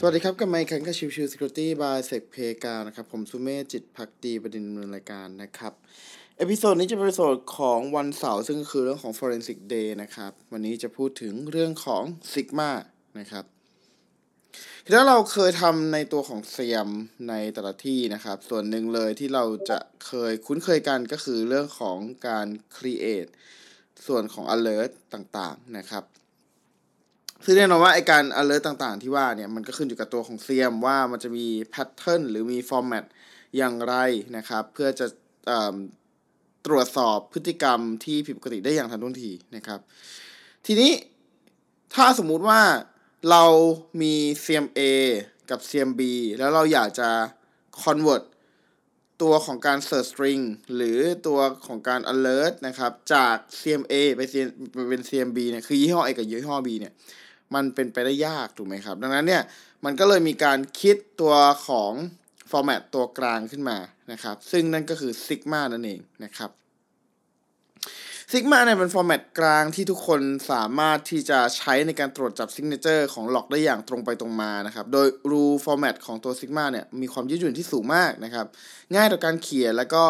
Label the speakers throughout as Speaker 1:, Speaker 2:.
Speaker 1: สวัสดีครับกับไมค์คันกับชิวชิว Security by Sec p a y กานะครับ ผมสุเมธจิตพักดีเป็นผู้ดำเนินรายการนะครับ episode นี้จะเป็น episode ของวันเสาร์ซึ่งคือเรื่องของ Forensic Day นะครับ วันนี้จะพูดถึงเรื่องของ Sigma นะครับถ้าเราเคยทำในตัวของ SIEM ในแต่ละที่นะครับ ส่วนหนึ่งเลยที่เราจะเคยคุ้นเคยกันก็คือเรื่องของการ create ส่วนของ alert ต่างๆนะครับ ซึ่งแน่นอนว่าไอการ alert ต่างๆ ที่ว่าเนี่ยมันก็ขึ้นอยู่กับตัวของเซียมว่ามันจะมี pattern หรือมี format อย่างไรนะครับ เพื่อจะตรวจสอบพฤติกรรมที่ผิดปกติได้อย่างทันท่วงทีนะครับ ทีนี้ถ้าสมมุติว่าเรามี CMA กับ CMB แล้วเราอยากจะ convert ตัวของการ search string หรือตัวของการ alert นะครับ จาก CMA ไปเป็น CMB เนี่ย คือยี่ห้อ A กับยี่ห้อ B เนี่ย มันเป็นไปได้ยากถูกไหมครับ ดังนั้นเนี่ยมันก็เลยมีการคิดตัวของ format ตัวกลางขึ้นมานะครับ ซึ่งนั่นก็คือ Sigma นั่นเองนะครับ Sigma เนี่ยเป็น format กลางที่ทุกคนสามารถที่จะใช้ในการตรวจจับ signature ของ log ได้อย่างตรงไปตรงมานะครับ โดย rule format ของตัว Sigma เนี่ยมีความยืดหยุ่นที่สูงมากนะครับ ง่ายต่อการเขียนแล้วก็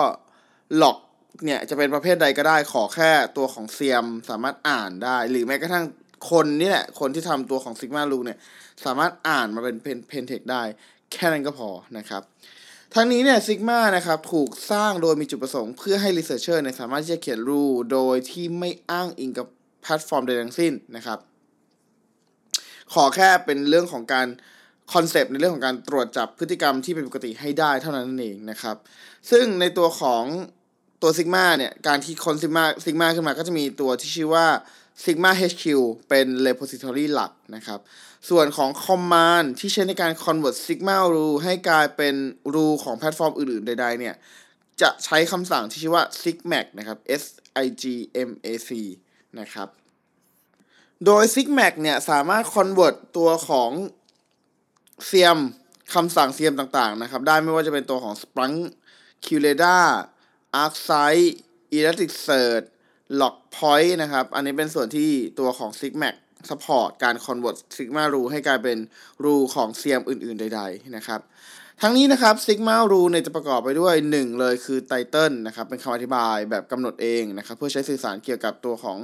Speaker 1: log เนี่ยจะเป็นประเภทใดก็ได้ขอแค่ตัวของ SIEM สามารถอ่านได้ หรือแม้กระทั่ง คนนี่แหละ คนที่ทำตัวของ Sigma rule เนี่ยสามารถอ่านมาเป็น plain plain text ได้ แค่นั้นก็พอนะครับทั้งนี้เนี่ย Sigma นะครับถูกสร้างโดยมีจุดประสงค์เพื่อให้ researcher เนี่ยสามารถที่จะเขียน rule โดยที่ไม่อ้างอิงกับแพลตฟอร์มใดทั้งสิ้นนะครับ ขอแค่เป็นเรื่องของการคอนเซปต์ในเรื่องของการตรวจจับพฤติกรรมที่ผิดปกติให้ได้เท่านั้นเองนะครับ ซึ่งในตัวของ ตัว Sigma เนี่ย การที่คน Sigma Sigma ขึ้นมาก็จะมีตัวที่ชื่อว่า Sigma HQ เป็น repository หลักนะครับ ส่วนของ command ที่ใช้ในการ convert Sigma rule ให้กลายเป็น rule ของแพลตฟอร์มอื่นๆ ใดๆ เนี่ย จะใช้คำสั่งที่ชื่อว่า sigmac นะครับ s i g m a c นะครับ โดย sigmac เนี่ย สามารถ convert ตัวของเซียมคำสั่งเซียมต่างๆ นะครับ ได้ไม่ว่าจะเป็นตัวของ Splunk q l e d a ArcSight Elasticsearch Lock Point นะครับ อันนี้เป็นส่วนที่ตัวของ Sigmac support การ convert Sigma rule ให้กลายเป็น rule ของเซียมอื่น ๆ ใด ๆ นะครับ ทั้งนี้นะครับ Sigma rule เนี่ยจะประกอบไปด้วย 1 เลยคือ title นะครับ เป็นคำอธิบายแบบกำหนดเองนะครับ เพื่อใช้สื่อสารเกี่ยวกับตัวของ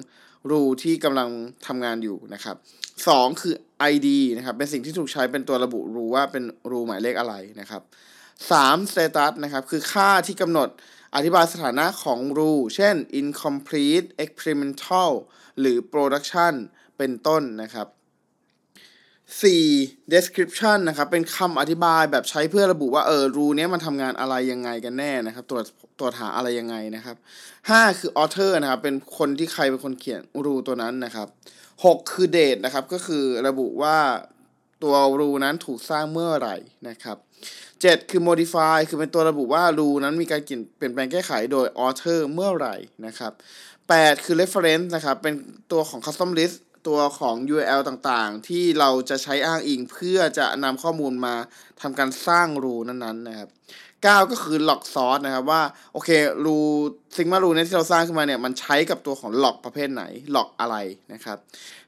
Speaker 1: rule ที่กำลังทำงานอยู่นะครับ2คือ ID นะครับ เป็นสิ่งที่ถูกใช้เป็นตัวระบุ rule ว่าเป็น rule หมายเลขอะไรนะครับ3 status นะครับ คือค่าที่กำหนด อธิบายสถานะของ rule เช่น incomplete experimental หรือ production เป็นต้นนะครับ 4. description นะครับ เป็นคำอธิบายแบบใช้เพื่อระบุว่าเออ rule นี้มันทำงานอะไรยังไงกันแน่นะครับ ตรวจตรวจหาอะไรยังไงนะครับ 5. คือ author นะครับ เป็นคนที่ใครเป็นคนเขียน rule ตัวนั้นนะครับ 6. คือ date นะครับ ก็คือระบุว่า ตัวรูนั้นถูกสร้างเมื่อไหร่นะครับ 7 คือ modify คือเป็นตัวระบุว่ารูนั้นมีการเปลี่ยนแปลงแก้ไขโดย author เมื่อไหร่นะครับ 8 คือ reference นะครับเป็นตัวของ custom list ตัวของ URL ต่างๆ ที่เราจะใช้อ้างอิงเพื่อจะนำข้อมูลมาทำการสร้างรูนั้นๆนะครับ 9 ก็คือ log source นะครับว่าโอเครูซิงมารูเนี้ที่เราสร้างขึ้นมาเนี่ยมันใช้กับตัวของ log ประเภทไหน log อะไรนะครับ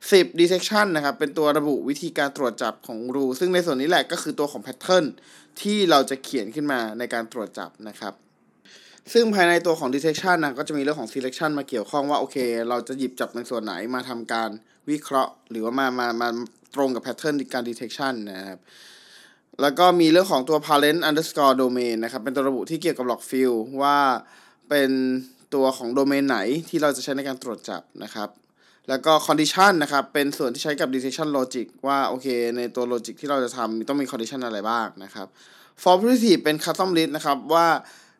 Speaker 1: 10 detection นะครับเป็นตัวระบุวิธีการตรวจจับของรูซึ่งในส่วนนี้แหละก็คือตัวของ pattern ที่เราจะเขียนขึ้นมาในการตรวจจับนะครับซึ่งภายในตัวของ detection นะก็จะมีเรื่องของ selection มาเกี่ยวข้องว่าโอเค เราจะหยิบจับในส่วนไหนมาทำการวิเคราะห์ หรือว่ามามามาตรงกับ pattern การ detection นะครับ แล้วก็มีเรื่องของตัว parent underscore domain นะครับ เป็นตัวระบุที่เกี่ยวกับ log field ว่าเป็นตัวของโดเมนไหนที่เราจะใช้ในการตรวจจับนะครับ แล้วก็ condition นะครับ เป็นส่วนที่ใช้กับ detection logic ว่าโอเคในตัว logic ที่เราจะทำต้องมี condition อะไรบ้างนะครับ for primitive เป็น custom list นะครับว่า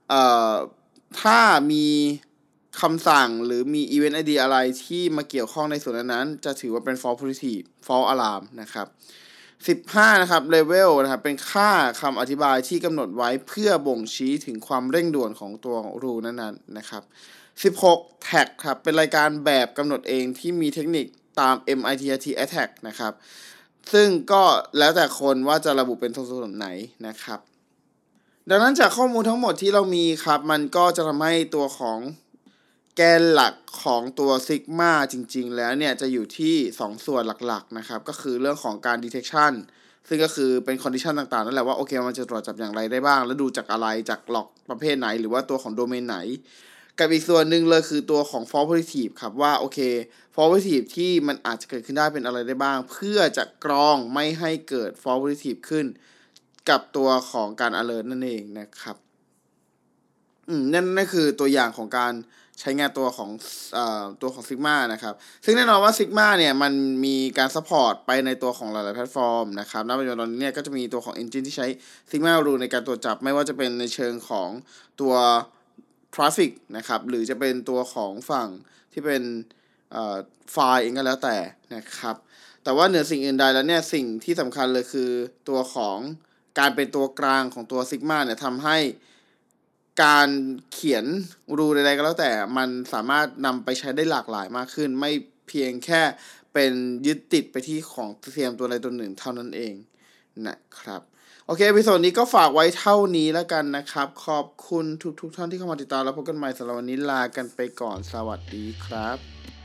Speaker 1: เอ่อถ้ามีคำสั่งหรือมี event id อะไรที่มาเกี่ยวข้องในส่วนนั้น จะถือว่าเป็น false positive false alarm นะครับ 15 นะครับ level นะครับเป็นค่าคำอธิบายที่กำหนดไว้เพื่อบ่งชี้ถึงความเร่งด่วนของตัวรูนั้นๆนะครับ 16 tag ครับเป็นรายการแบบกำหนดเองที่มีเทคนิคตาม MITRT attack นะครับ ซึ่งก็แล้วแต่คนว่าจะระบุเป็นส่วนไหนนะครับ ดังนั้นจากข้อมูลทั้งหมดที่เรามีครับ มันก็จะทำให้ตัวของ แกนหลักของตัวซิกมาจริง ๆ แล้วเนี่ยจะอยู่ที่ 2 ส่วนหลักๆนะครับก็คือเรื่องของการ detection ซึ่งก็คือเป็นคอนดิชันต่างๆ นั่นแหละว่าโอเคมันจะตรวจจับอย่างไรได้บ้าง แล้วดูจากอะไรจากหลอกประเภทไหน หรือว่าตัวของโดเมนไหน กับอีกส่วนหนึ่งเลยคือตัวของ false positive ครับว่าโอเค false positive ที่มันอาจจะเกิดขึ้นได้เป็นอะไรได้บ้าง เพื่อจะกรองไม่ให้เกิด false positive ขึ้น กับตัวของการ alert นั่นเองนะครับอืมนั่นนั่นคือตัวอย่างของการ ใช้งานตัวของเอ่อตัวของ Sigma นะครับ ซึ่งแน่นอนว่า Sigma เนี่ยมันมีการ support ไปในตัวของหลาย ๆ แพลตฟอร์มนะครับณปัจจุบันตอนนี้เนี่ยก็จะมีตัวของ Engine ที่ใช้ Sigma Rule ในการตรวจจับไม่ว่าจะเป็นในเชิงของตัว Traffic นะครับ หรือจะเป็นตัวของฝั่งที่เป็นเอ่อไฟล์เองก็แล้วแต่นะครับ แต่ว่าเหนือสิ่งอื่นใดแล้วเนี่ยสิ่งที่สำคัญเลยคือตัวของการเป็นตัวกลางของตัว Sigma เนี่ยทำให้ การเขียนรูใดๆก็แล้วแต่มันสามารถนำไปใช้ได้หลากหลายมากขึ้น ไม่เพียงแค่เป็นยึดติดไปที่ของเทียมตัวใดตัวหนึ่งเท่านั้นเองนะครับโอเคพิโซดนี้ก็ฝากไว้เท่านี้แล้วกันนะครับ ขอบคุณทุกๆท่านที่เข้ามาติดตามแล้วพบกันใหม่สำหรับวันนี้ลากันไปก่อนสวัสดีครับ